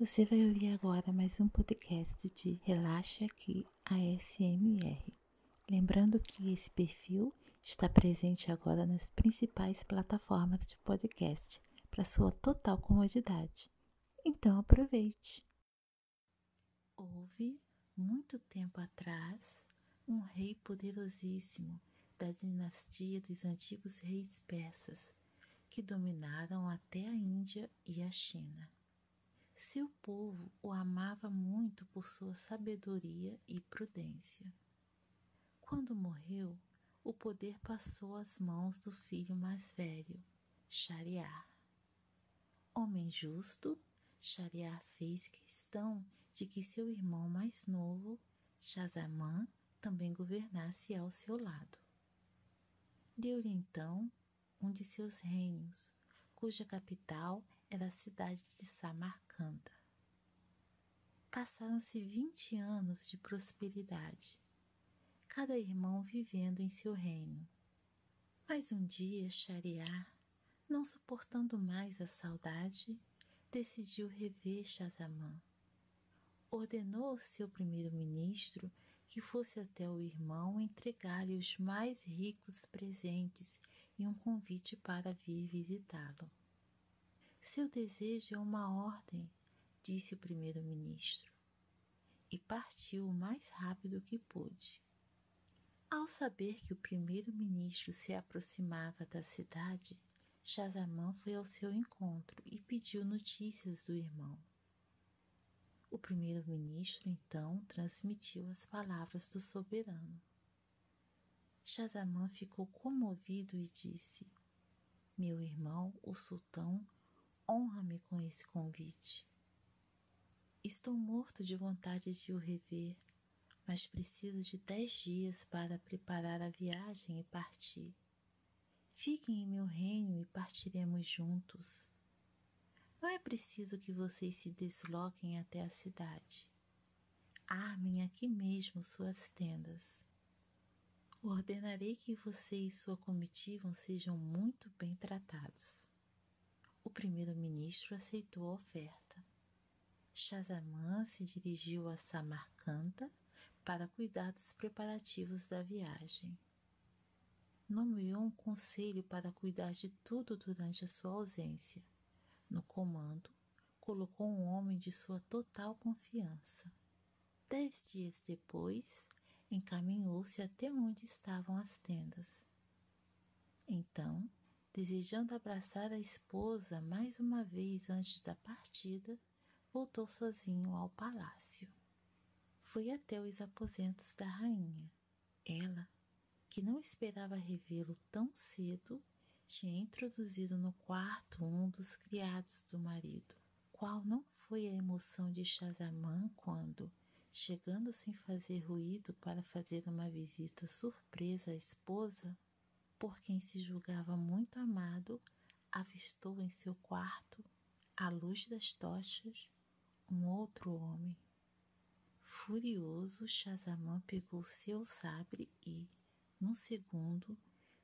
Você vai ouvir agora mais um podcast de Relaxa Aqui ASMR. Lembrando que esse perfil está presente agora nas principais plataformas de podcast para sua total comodidade. Então aproveite! Houve, muito tempo atrás, um rei poderosíssimo da dinastia dos antigos reis persas que dominaram até a Índia e a China. Seu povo o amava muito por sua sabedoria e prudência. Quando morreu, o poder passou às mãos do filho mais velho, Shariar. Homem justo, Shariar fez questão de que seu irmão mais novo, Shazamã, também governasse ao seu lado. Deu-lhe então um de seus reinos, cuja capital era a cidade de Samarcanda. Passaram-se vinte anos de prosperidade, cada irmão vivendo em seu reino. Mas um dia Shariar, não suportando mais a saudade, decidiu rever Shazamã. Ordenou ao seu primeiro-ministro que fosse até o irmão entregar-lhe os mais ricos presentes e um convite para vir visitá-lo. Seu desejo é uma ordem, disse o primeiro-ministro, e partiu o mais rápido que pôde. Ao saber que o primeiro-ministro se aproximava da cidade, Shazamã foi ao seu encontro e pediu notícias do irmão. O primeiro-ministro então transmitiu as palavras do soberano. Shazamã ficou comovido e disse: Meu irmão, o sultão, honra-me com esse convite. Estou morto de vontade de o rever, mas preciso de dez dias para preparar a viagem e partir. Fiquem em meu reino e partiremos juntos. Não é preciso que vocês se desloquem até a cidade. Armem aqui mesmo suas tendas. Ordenarei que você e sua comitiva sejam muito bem tratados. O primeiro-ministro aceitou a oferta. Shazamã se dirigiu a Samarcanda para cuidar dos preparativos da viagem. Nomeou um conselho para cuidar de tudo durante a sua ausência. No comando, colocou um homem de sua total confiança. Dez dias depois, encaminhou-se até onde estavam as tendas. Então, Desejando abraçar a esposa mais uma vez antes da partida, voltou sozinho ao palácio. Foi até os aposentos da rainha. Ela, que não esperava revê-lo tão cedo, tinha introduzido no quarto um dos criados do marido. Qual não foi a emoção de Shazamã quando, chegando sem fazer ruído para fazer uma visita surpresa à esposa, por quem se julgava muito amado, avistou em seu quarto, à luz das tochas, um outro homem. Furioso, Shazamã pegou seu sabre e, num segundo,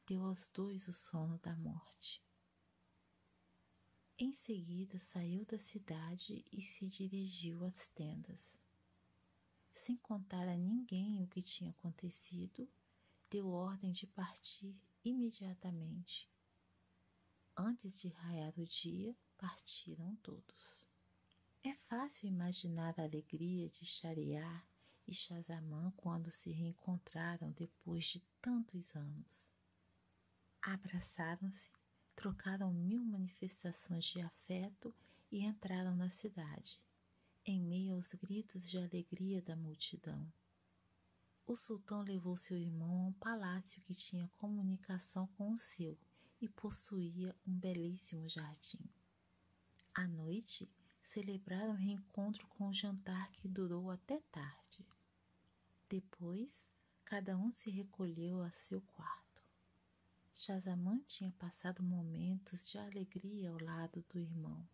deu aos dois o sono da morte. Em seguida saiu da cidade e se dirigiu às tendas. Sem contar a ninguém o que tinha acontecido, deu ordem de partir imediatamente. Antes de raiar o dia, partiram todos. É fácil imaginar a alegria de Shariar e Shazamã quando se reencontraram depois de tantos anos. Abraçaram-se, trocaram mil manifestações de afeto e entraram na cidade, em meio aos gritos de alegria da multidão o sultão levou seu irmão a um palácio que tinha comunicação com o seu e possuía um belíssimo jardim. À noite, celebraram o reencontro com um jantar que durou até tarde. Depois, cada um se recolheu a seu quarto. Shazamã tinha passado momentos de alegria ao lado do irmão,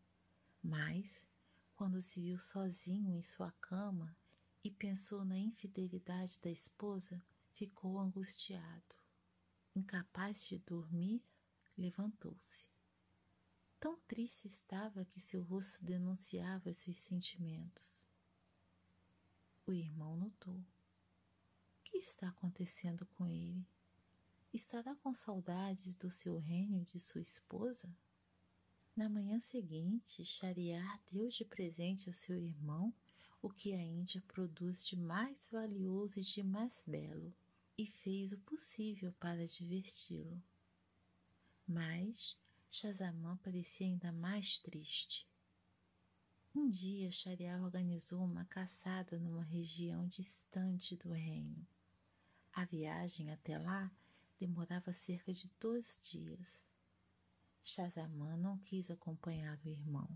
mas, quando se viu sozinho em sua cama, e pensou na infidelidade da esposa, ficou angustiado. Incapaz de dormir, levantou-se. Tão triste estava que seu rosto denunciava seus sentimentos. O irmão notou. O que está acontecendo com ele? Estará com saudades do seu reino e de sua esposa? Na manhã seguinte, Shariar deu de presente ao seu irmão o que a Índia produz de mais valioso e de mais belo, e fez o possível para diverti-lo. Mas Shazamã parecia ainda mais triste. Um dia, Shariar organizou uma caçada numa região distante do reino. A viagem até lá demorava cerca de dois dias. Shazamã não quis acompanhar o irmão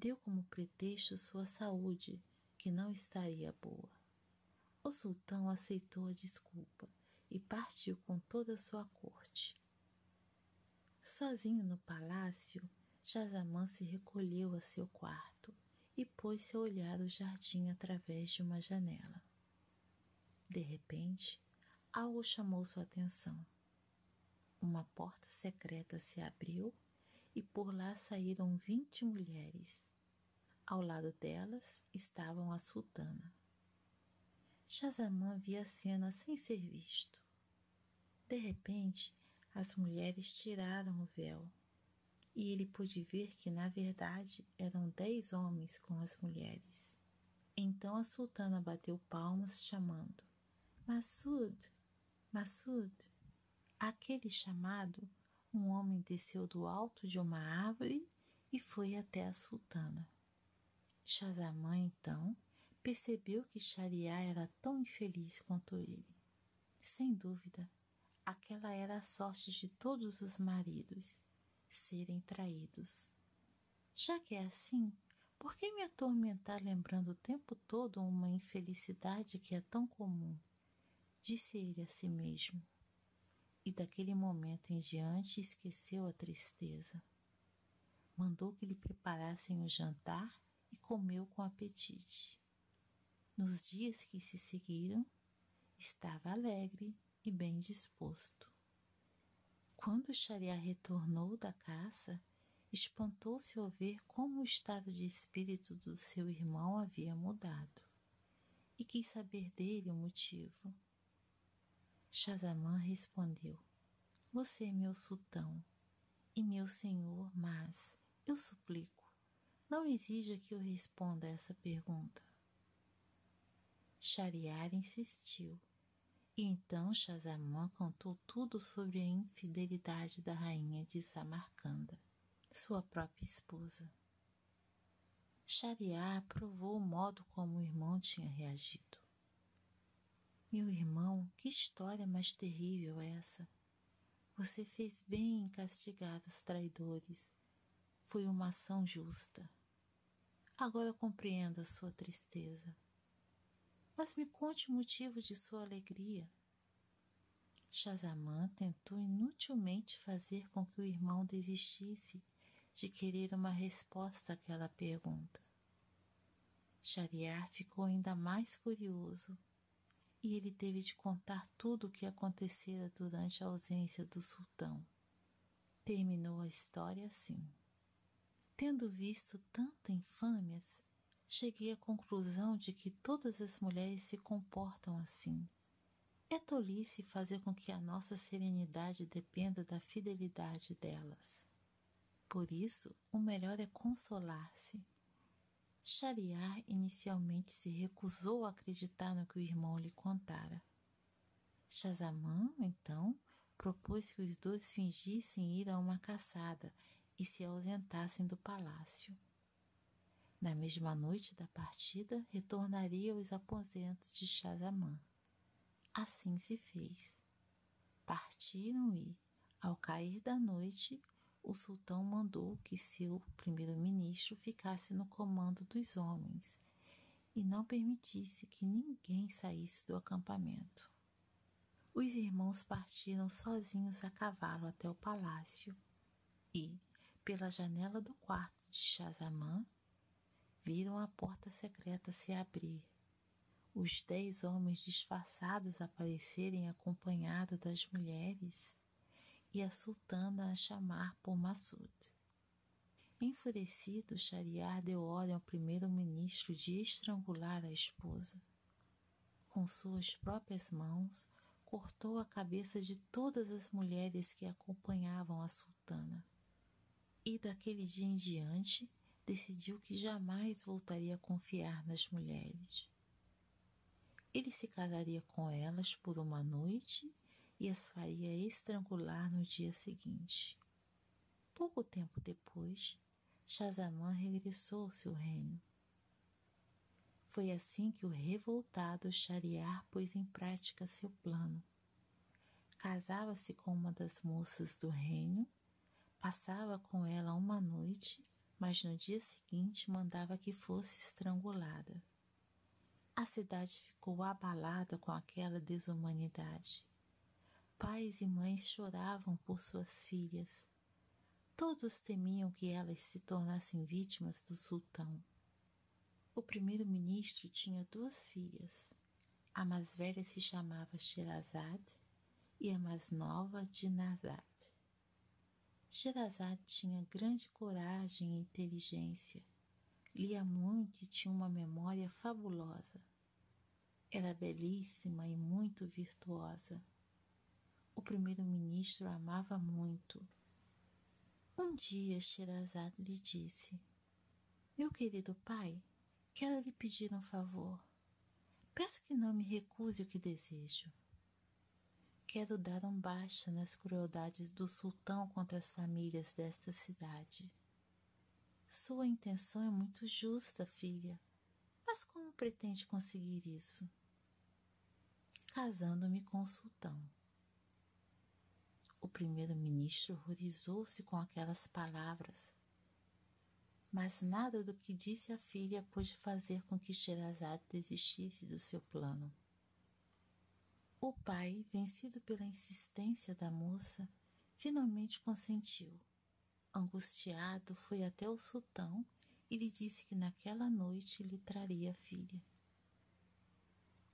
deu como pretexto sua saúde, que não estaria boa. O sultão aceitou a desculpa e partiu com toda a sua corte. Sozinho no palácio, Jazamã se recolheu a seu quarto e pôs-se a olhar o jardim através de uma janela. De repente, algo chamou sua atenção. Uma porta secreta se abriu e por lá saíram vinte mulheres. Ao lado delas estavam a sultana. Shazamã via a cena sem ser visto. De repente, as mulheres tiraram o véu e ele pôde ver que, na verdade, eram dez homens com as mulheres. Então a sultana bateu palmas, chamando: Masud, Masud. Aquele chamado, um homem desceu do alto de uma árvore e foi até a sultana. Shazamã, então, percebeu que Shariá era tão infeliz quanto ele. Sem dúvida, aquela era a sorte de todos os maridos, serem traídos. Já que é assim, por que me atormentar lembrando o tempo todo uma infelicidade que é tão comum? Disse ele a si mesmo. E daquele momento em diante esqueceu a tristeza. Mandou que lhe preparassem o jantar e comeu com apetite. Nos dias que se seguiram, estava alegre e bem disposto. Quando Xariá retornou da caça, espantou-se ao ver como o estado de espírito do seu irmão havia mudado e quis saber dele o motivo. Shazamã respondeu: Você é meu sultão e meu senhor, mas eu suplico não exija que eu responda essa pergunta. Shariar insistiu, e então Shazamã contou tudo sobre a infidelidade da rainha de Samarcanda, sua própria esposa. Shariar aprovou o modo como o irmão tinha reagido. Meu irmão, que história mais terrível é essa! Você fez bem em castigar os traidores. Foi uma ação justa. Agora compreendo a sua tristeza. Mas me conte o motivo de sua alegria. Shazamã tentou inutilmente fazer com que o irmão desistisse de querer uma resposta àquela pergunta. Shariar ficou ainda mais curioso e ele teve de contar tudo o que acontecera durante a ausência do sultão. Terminou a história assim. Tendo visto tanta infâmias, cheguei à conclusão de que todas as mulheres se comportam assim. É tolice fazer com que a nossa serenidade dependa da fidelidade delas. Por isso, o melhor é consolar-se. Shariar inicialmente se recusou a acreditar no que o irmão lhe contara. Shazamã, então, propôs que os dois fingissem ir a uma caçada e se ausentassem do palácio. Na mesma noite da partida, retornaria aos aposentos de Shazamã. Assim se fez. Partiram e, ao cair da noite, o sultão mandou que seu primeiro-ministro ficasse no comando dos homens e não permitisse que ninguém saísse do acampamento. Os irmãos partiram sozinhos a cavalo até o palácio e, pela janela do quarto de Shazamã, viram a porta secreta se abrir, os dez homens disfarçados aparecerem acompanhados das mulheres e a sultana a chamar por Masud. Enfurecido, Shariar deu ordem ao primeiro-ministro de estrangular a esposa. Com suas próprias mãos, cortou a cabeça de todas as mulheres que acompanhavam a sultana. E daquele dia em diante, decidiu que jamais voltaria a confiar nas mulheres. Ele se casaria com elas por uma noite e as faria estrangular no dia seguinte. Pouco tempo depois, Shazamã regressou ao seu reino. Foi assim que o revoltado Shariar pôs em prática seu plano. Casava-se com uma das moças do reino, passava com ela uma noite, mas no dia seguinte mandava que fosse estrangulada. A cidade ficou abalada com aquela desumanidade. Pais e mães choravam por suas filhas. Todos temiam que elas se tornassem vítimas do sultão. O primeiro-ministro tinha duas filhas. A mais velha se chamava Sherazade e a mais nova Dinazade. Sherazade tinha grande coragem e inteligência. Lia muito e tinha uma memória fabulosa. Era belíssima e muito virtuosa. O primeiro-ministro amava muito. Um dia Sherazade lhe disse: Meu querido pai, quero lhe pedir um favor. Peço que não me recuse o que desejo. Quero dar um baixa nas crueldades do sultão contra as famílias desta cidade. Sua intenção é muito justa, filha, mas como pretende conseguir isso? Casando-me com o sultão. O primeiro-ministro horrorizou-se com aquelas palavras, mas nada do que disse a filha pôde fazer com que Sherazade desistisse do seu plano. O pai, vencido pela insistência da moça, finalmente consentiu. Angustiado, foi até o sultão e lhe disse que naquela noite lhe traria a filha.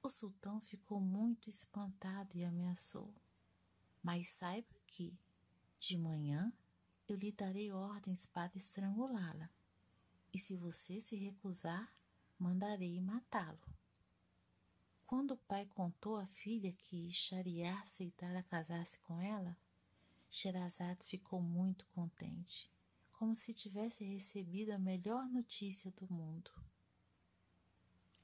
O sultão ficou muito espantado e ameaçou. Mas saiba que, de manhã, eu lhe darei ordens para estrangulá-la, e se você se recusar, mandarei matá-lo. Quando o pai contou à filha que Shariar aceitara casar-se com ela, Sherazade ficou muito contente, como se tivesse recebido a melhor notícia do mundo.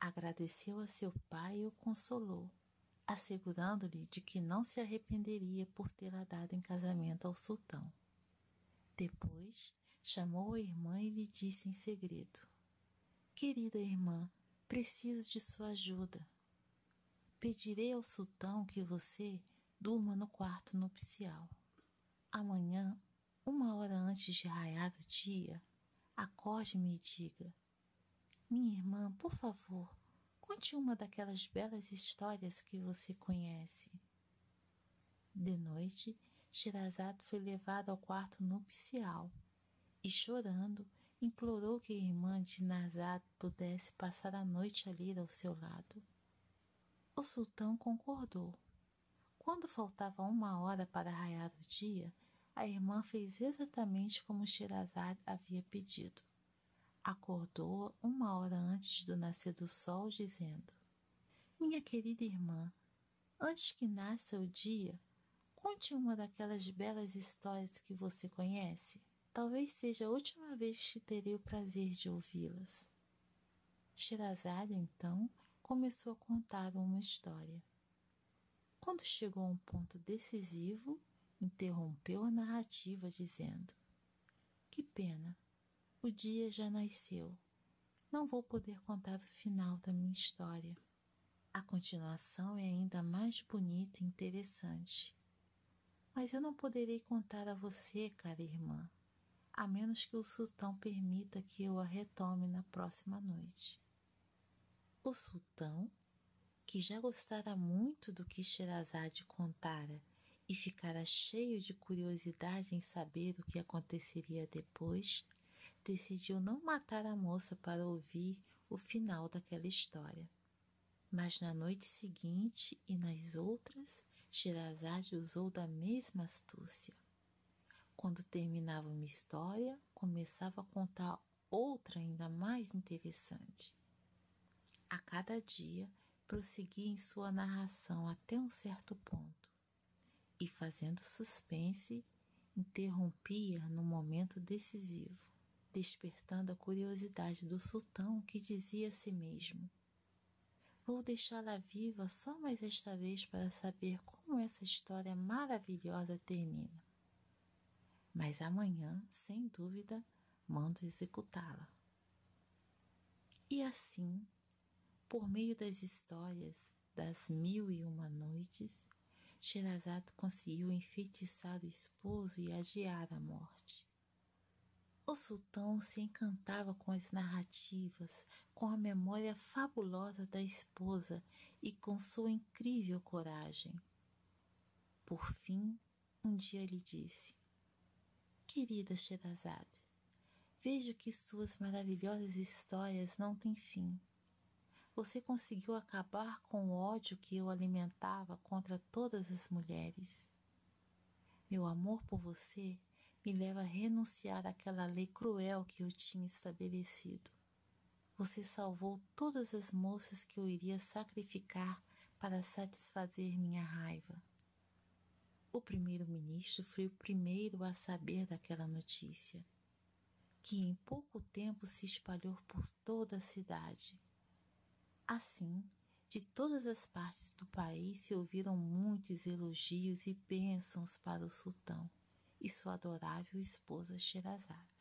Agradeceu a seu pai e o consolou, assegurando-lhe de que não se arrependeria por tê-la dado em casamento ao sultão. Depois, chamou a irmã e lhe disse em segredo: Querida irmã, preciso de sua ajuda. Pedirei ao sultão que você durma no quarto nupcial. Amanhã, uma hora antes de raiar o dia, acorde-me e diga: Minha irmã, por favor, conte uma daquelas belas histórias que você conhece. De noite, Shirazade foi levado ao quarto nupcial e, chorando, implorou que a irmã de Nazad pudesse passar a noite ali ao seu lado. O sultão concordou. Quando faltava uma hora para raiar o dia, a irmã fez exatamente como Shirazade havia pedido. Acordou uma hora antes do nascer do sol, dizendo: Minha querida irmã, antes que nasça o dia, conte uma daquelas belas histórias que você conhece. Talvez seja a última vez que terei o prazer de ouvi-las. Shirazade, então, começou a contar uma história. Quando chegou a um ponto decisivo, interrompeu a narrativa dizendo: Que pena, o dia já nasceu. Não vou poder contar o final da minha história. A continuação é ainda mais bonita e interessante. Mas eu não poderei contar a você, cara irmã, a menos que o sultão permita que eu a retome na próxima noite. O sultão, que já gostara muito do que Sherazade contara e ficara cheio de curiosidade em saber o que aconteceria depois, decidiu não matar a moça para ouvir o final daquela história. Mas na noite seguinte e nas outras, Sherazade usou da mesma astúcia. Quando terminava uma história, começava a contar outra ainda mais interessante. A cada dia, prosseguia em sua narração até um certo ponto e, fazendo suspense, interrompia no momento decisivo, despertando a curiosidade do sultão que dizia a si mesmo: Vou deixá-la viva só mais esta vez para saber como essa história maravilhosa termina. Mas amanhã, sem dúvida, mando executá-la. E assim, por meio das histórias das mil e uma noites, Sherazade conseguiu enfeitiçar o esposo e adiar a morte. O sultão se encantava com as narrativas, com a memória fabulosa da esposa e com sua incrível coragem. Por fim, um dia lhe disse: Querida Sherazade, vejo que suas maravilhosas histórias não têm fim. Você conseguiu acabar com o ódio que eu alimentava contra todas as mulheres. Meu amor por você me leva a renunciar àquela lei cruel que eu tinha estabelecido. Você salvou todas as moças que eu iria sacrificar para satisfazer minha raiva. O primeiro-ministro foi o primeiro a saber daquela notícia, que em pouco tempo se espalhou por toda a cidade. Assim, de todas as partes do país se ouviram muitos elogios e bênçãos para o sultão e sua adorável esposa Sherazade.